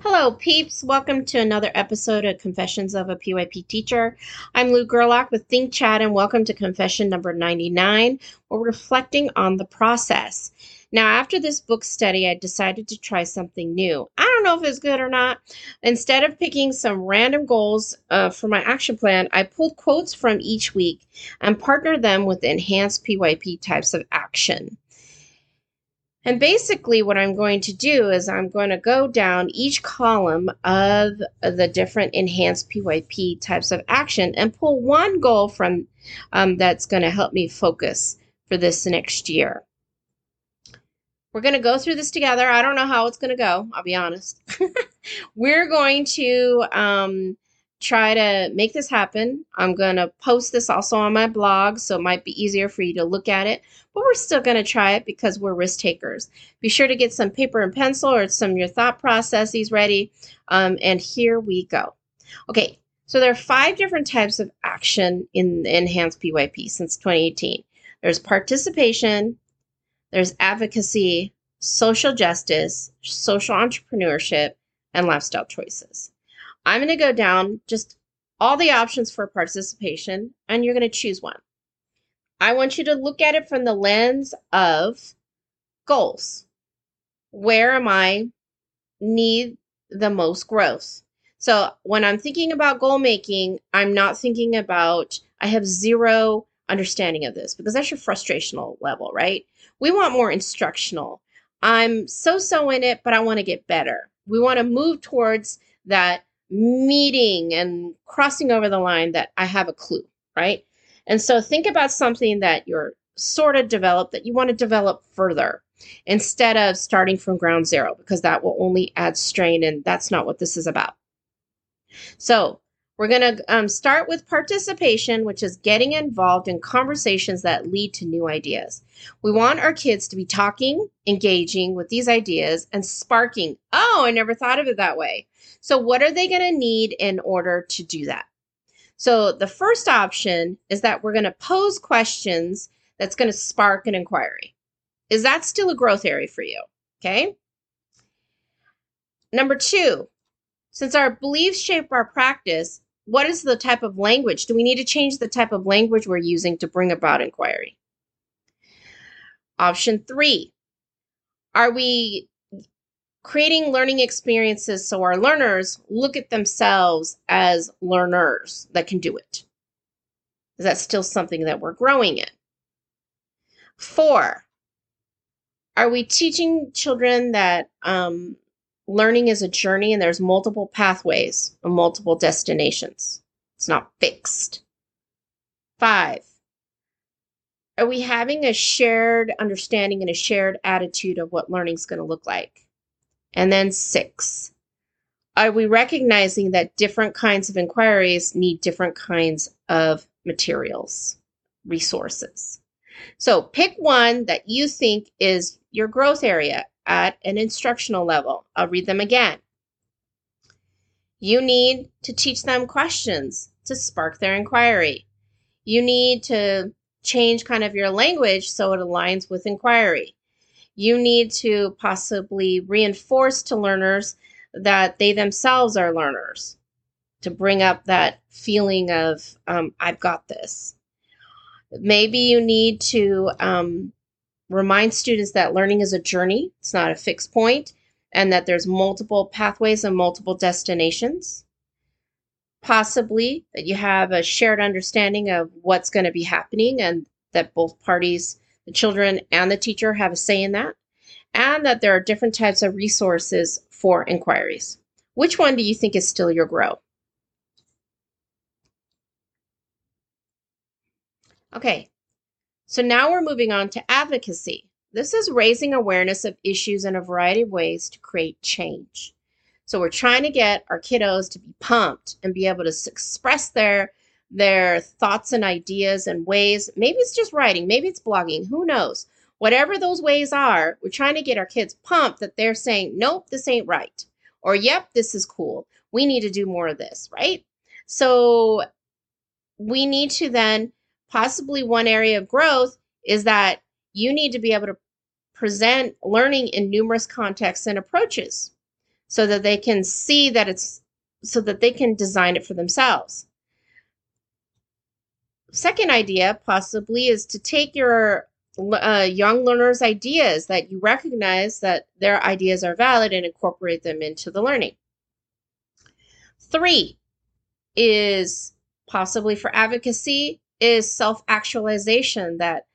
Hello, peeps. Welcome to another episode of Confessions of a PYP Teacher. I'm Lou Gerlach with Think Chat, and welcome to confession number 99. We're reflecting on the process. Now, after this book study, I decided to try something new. I don't know if it's good or not. Instead of picking some random goals uh, for my action plan, I pulled quotes from each week and partnered them with enhanced PYP types of action. And basically, what I'm going to do is I'm going to go down each column of the different enhanced PYP types of action and pull one goal from um, that's going to help me focus for this next year. We're going to go through this together. I don't know how it's going to go, I'll be honest. We're going to um, try to make this happen. I'm going to post this also on my blog, so it might be easier for you to look at it. But we're still going to try it because we're risk takers. Be sure to get some paper and pencil or some of your thought processes ready. Um, and here we go. Okay, so there are five different types of action in enhanced PYP since 2018. There's participation, there's advocacy, social justice, social entrepreneurship, and lifestyle choices. I'm going to go down just all the options for participation, and you're going to choose one. I want you to look at it from the lens of goals. Where am I need the most growth? So when I'm thinking about goal making, I'm not thinking about, I have zero understanding of this because that's your frustrational level, right? We want more instructional. I'm so so in it, but I want to get better. We want to move towards that meeting and crossing over the line that I have a clue, right? And so think about something that you're sort of developed that you want to develop further instead of starting from ground zero because that will only add strain and that's not what this is about. So we're going to um, start with participation, which is getting involved in conversations that lead to new ideas. We want our kids to be talking, engaging with these ideas, and sparking. Oh, I never thought of it that way. So, what are they going to need in order to do that? So, the first option is that we're going to pose questions that's going to spark an inquiry. Is that still a growth area for you? Okay. Number two, since our beliefs shape our practice, what is the type of language? Do we need to change the type of language we're using to bring about inquiry? Option three, are we creating learning experiences so our learners look at themselves as learners that can do it? Is that still something that we're growing in? Four, are we teaching children that um, learning is a journey and there's multiple pathways and multiple destinations. It's not fixed. Five, are we having a shared understanding and a shared attitude of what learning is going to look like? And then six, are we recognizing that different kinds of inquiries need different kinds of materials, resources? So pick one that you think is your growth area at an instructional level. I'll read them again. You need to teach them questions to spark their inquiry. You need to change kind of your language so it aligns with inquiry. You need to possibly reinforce to learners that they themselves are learners to bring up that feeling of, um, I've got this. Maybe you need to um, remind students that learning is a journey, it's not a fixed point, and that there's multiple pathways and multiple destinations. Possibly that you have a shared understanding of what's going to be happening and that both parties, the children and the teacher, have a say in that, and that there are different types of resources for inquiries. Which one do you think is still your grow? Okay, so now we're moving on to advocacy. This is raising awareness of issues in a variety of ways to create change. So we're trying to get our kiddos to be pumped and be able to express their their thoughts and ideas and ways. Maybe it's just writing, maybe it's blogging, who knows. Whatever those ways are, we're trying to get our kids pumped that they're saying, "Nope, this ain't right." Or, "Yep, this is cool. We need to do more of this," right? So we need to then possibly one area of growth is that you need to be able to present learning in numerous contexts and approaches. so that they can see that it's so that they can design it for themselves. Second idea, possibly, is to take your uh, young learners' ideas that you recognize that their ideas are valid and incorporate them into the learning. Three is possibly for advocacy is self-actualization that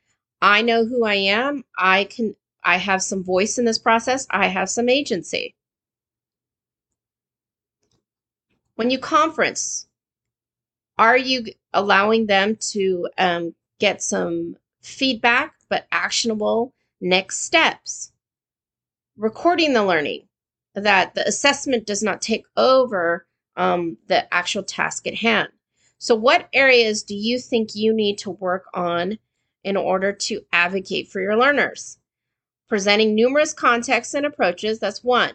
I know who I am, I can I have some voice in this process, I have some agency. When you conference, are you allowing them to um, get some feedback but actionable next steps? Recording the learning, that the assessment does not take over um, the actual task at hand. So, what areas do you think you need to work on in order to advocate for your learners? Presenting numerous contexts and approaches, that's one.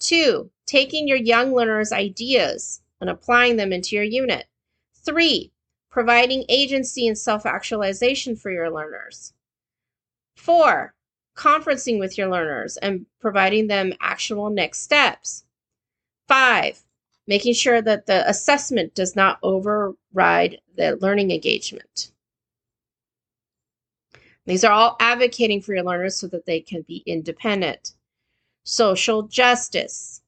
Two, taking your young learners' ideas and applying them into your unit. Three, providing agency and self actualization for your learners. Four, conferencing with your learners and providing them actual next steps. Five, making sure that the assessment does not override the learning engagement. These are all advocating for your learners so that they can be independent. Social justice,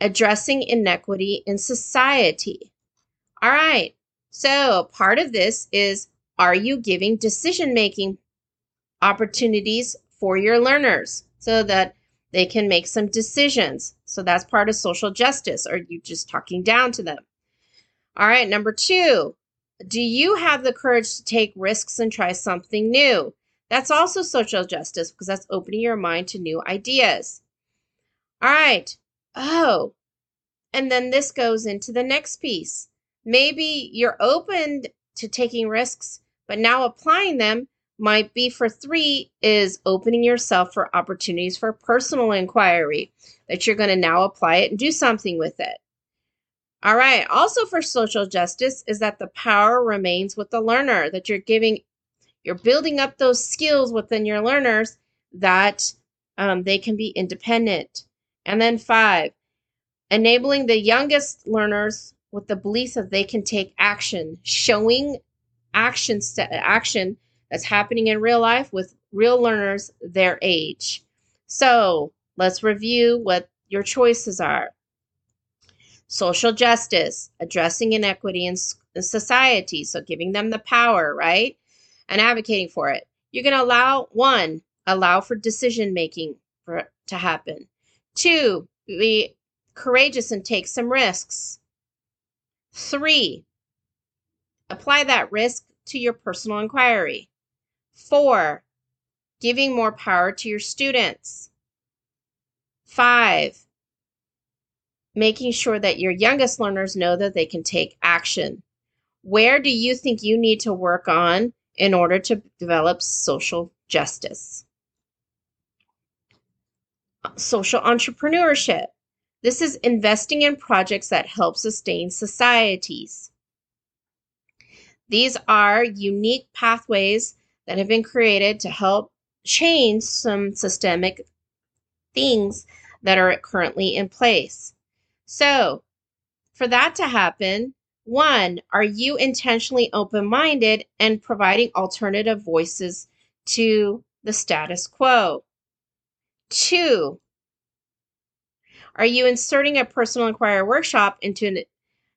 addressing inequity in society. All right, so part of this is are you giving decision making opportunities for your learners so that they can make some decisions. So that's part of social justice. Are you just talking down to them? All right, number two, do you have the courage to take risks and try something new? That's also social justice because that's opening your mind to new ideas. All right. Oh, and then this goes into the next piece. Maybe you're open to taking risks, but now applying them might be for three is opening yourself for opportunities for personal inquiry that you're going to now apply it and do something with it. All right. Also for social justice is that the power remains with the learner, that you're giving, you're building up those skills within your learners that um, they can be independent. And then five, enabling the youngest learners with the belief that they can take action, showing action, action that's happening in real life with real learners their age. So let's review what your choices are. Social justice, addressing inequity in, society, so giving them the power, right? And advocating for it. You're going to allow one, allow for decision making for to happen. Two, be courageous and take some risks. Three, apply that risk to your personal inquiry. Four, giving more power to your students. Five, making sure that your youngest learners know that they can take action. Where do you think you need to work on in order to develop social justice? Social entrepreneurship. This is investing in projects that help sustain societies. These are unique pathways that have been created to help change some systemic things that are currently in place. So, for that to happen, one, are you intentionally open minded and providing alternative voices to the status quo? Two, are you inserting a personal inquiry workshop into an,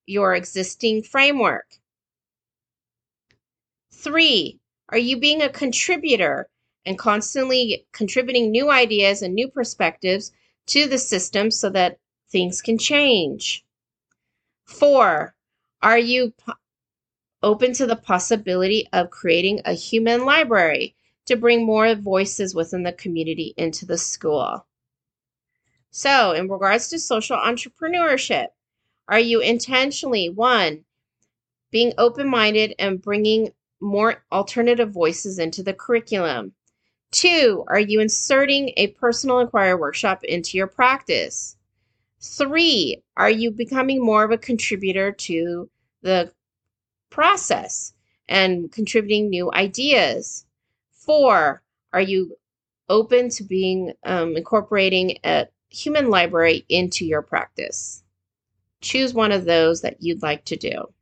your existing framework? Three, are you being a contributor and constantly contributing new ideas and new perspectives to the system so that things can change? Four, are you open to the possibility of creating a human library to bring more voices within the community into the school? So, in regards to social entrepreneurship, are you intentionally, one, being open minded and bringing more alternative voices into the curriculum? Two, are you inserting a personal inquiry workshop into your practice? Three, are you becoming more of a contributor to the process and contributing new ideas? Four, are you open to being um, incorporating a human library into your practice. Choose one of those that you'd like to do.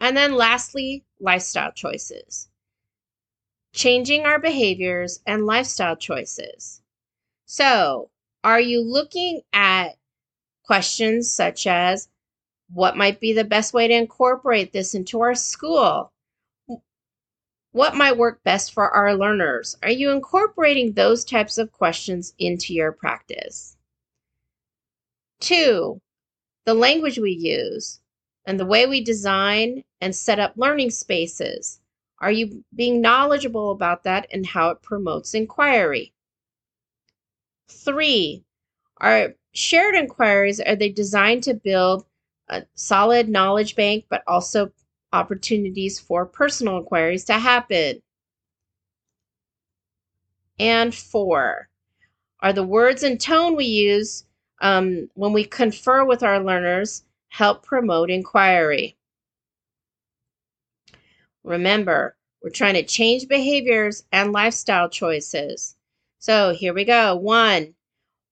And then lastly, lifestyle choices. Changing our behaviors and lifestyle choices. So, are you looking at questions such as what might be the best way to incorporate this into our school? What might work best for our learners? Are you incorporating those types of questions into your practice? Two, the language we use and the way we design and set up learning spaces. Are you being knowledgeable about that and how it promotes inquiry? Three, are shared inquiries, are they designed to build a solid knowledge bank, but also opportunities for personal inquiries to happen. And four, are the words and tone we use um, when we confer with our learners help promote inquiry? Remember, we're trying to change behaviors and lifestyle choices. So here we go. One,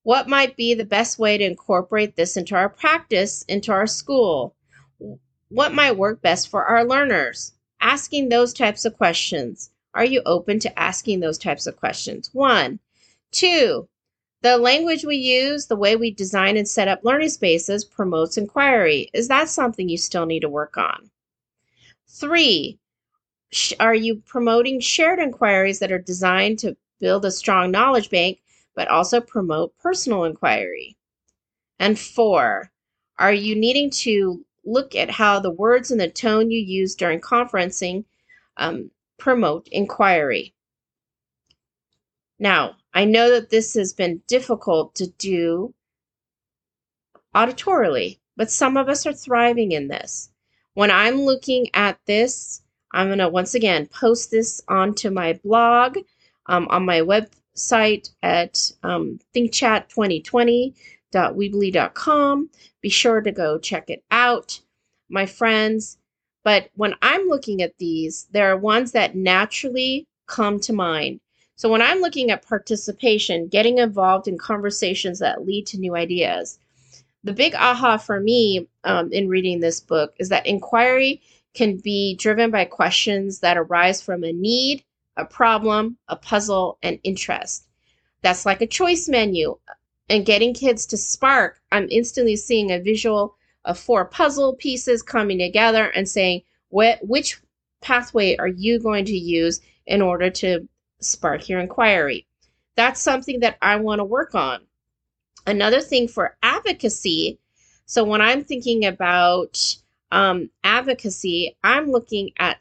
what might be the best way to incorporate this into our practice, into our school? What might work best for our learners? Asking those types of questions. Are you open to asking those types of questions? One. Two, the language we use, the way we design and set up learning spaces promotes inquiry. Is that something you still need to work on? Three, are you promoting shared inquiries that are designed to build a strong knowledge bank, but also promote personal inquiry? And four, are you needing to look at how the words and the tone you use during conferencing um, promote inquiry. Now, I know that this has been difficult to do auditorily, but some of us are thriving in this. When I'm looking at this, I'm going to once again post this onto my blog um, on my website at um, thinkchat2020 www.weebly.com. Be sure to go check it out, my friends. But when I'm looking at these, there are ones that naturally come to mind. So when I'm looking at participation, getting involved in conversations that lead to new ideas, the big aha for me um, in reading this book is that inquiry can be driven by questions that arise from a need, a problem, a puzzle, and interest. That's like a choice menu and getting kids to spark, I'm instantly seeing a visual of four puzzle pieces coming together and saying, what, which pathway are you going to use in order to spark your inquiry? That's something that I want to work on. Another thing for advocacy, so when I'm thinking about um, advocacy, I'm looking at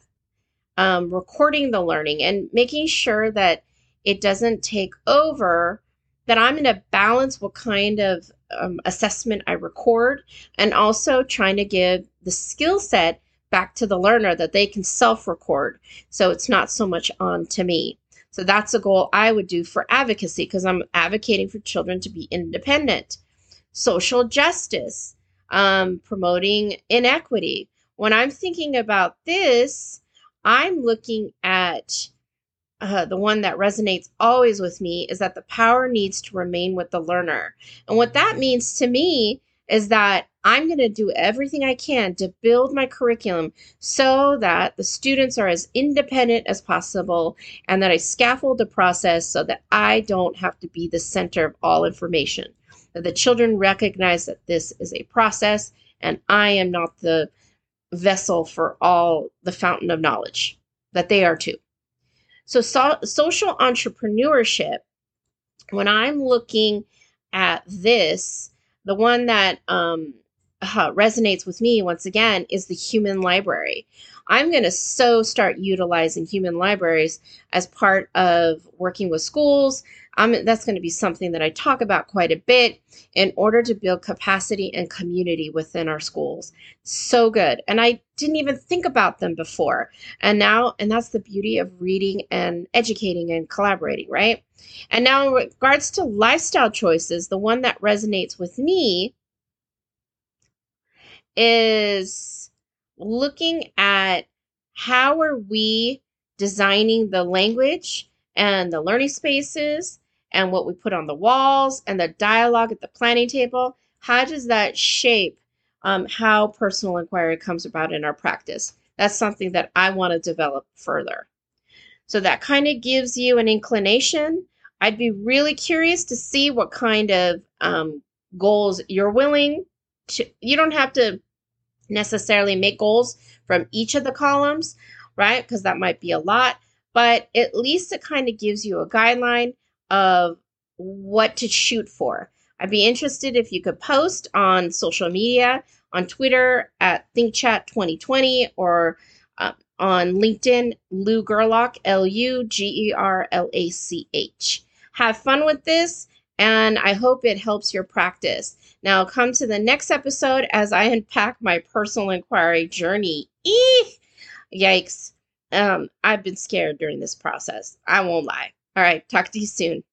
um, recording the learning and making sure that it doesn't take over that I'm going to balance what kind of um, assessment I record and also trying to give the skill set back to the learner that they can self record. So it's not so much on to me. So that's a goal I would do for advocacy because I'm advocating for children to be independent. Social justice, um, promoting inequity. When I'm thinking about this, I'm looking at uh, the one that resonates always with me is that the power needs to remain with the learner. And what that means to me is that I'm going to do everything I can to build my curriculum so that the students are as independent as possible and that I scaffold the process so that I don't have to be the center of all information. That the children recognize that this is a process and I am not the vessel for all the fountain of knowledge, that they are too. So, so social entrepreneurship, when I'm looking at this, the one that um, uh, resonates with me once again is the human library. I'm going to so start utilizing human libraries as part of working with schools. Um, that's going to be something that I talk about quite a bit in order to build capacity and community within our schools. So good. And I didn't even think about them before. And now, and that's the beauty of reading and educating and collaborating, right? And now, in regards to lifestyle choices, the one that resonates with me is looking at how are we designing the language and the learning spaces and what we put on the walls and the dialogue at the planning table, how does that shape um, how personal inquiry comes about in our practice? That's something that I want to develop further. So that kind of gives you an inclination. I'd be really curious to see what kind of um, goals you're willing to. You don't have to necessarily make goals from each of the columns, right? Because that might be a lot, but at least it kind of gives you a guideline of what to shoot for. I'd be interested if you could post on social media, on Twitter at ThinkChat2020 or uh, on LinkedIn, Lou Gerlach, L U G E R L A C H. Have fun with this, and I hope it helps your practice. Now, come to the next episode as I unpack my personal inquiry journey. Eek! Yikes. Um, I've been scared during this process. I won't lie. All right, talk to you soon.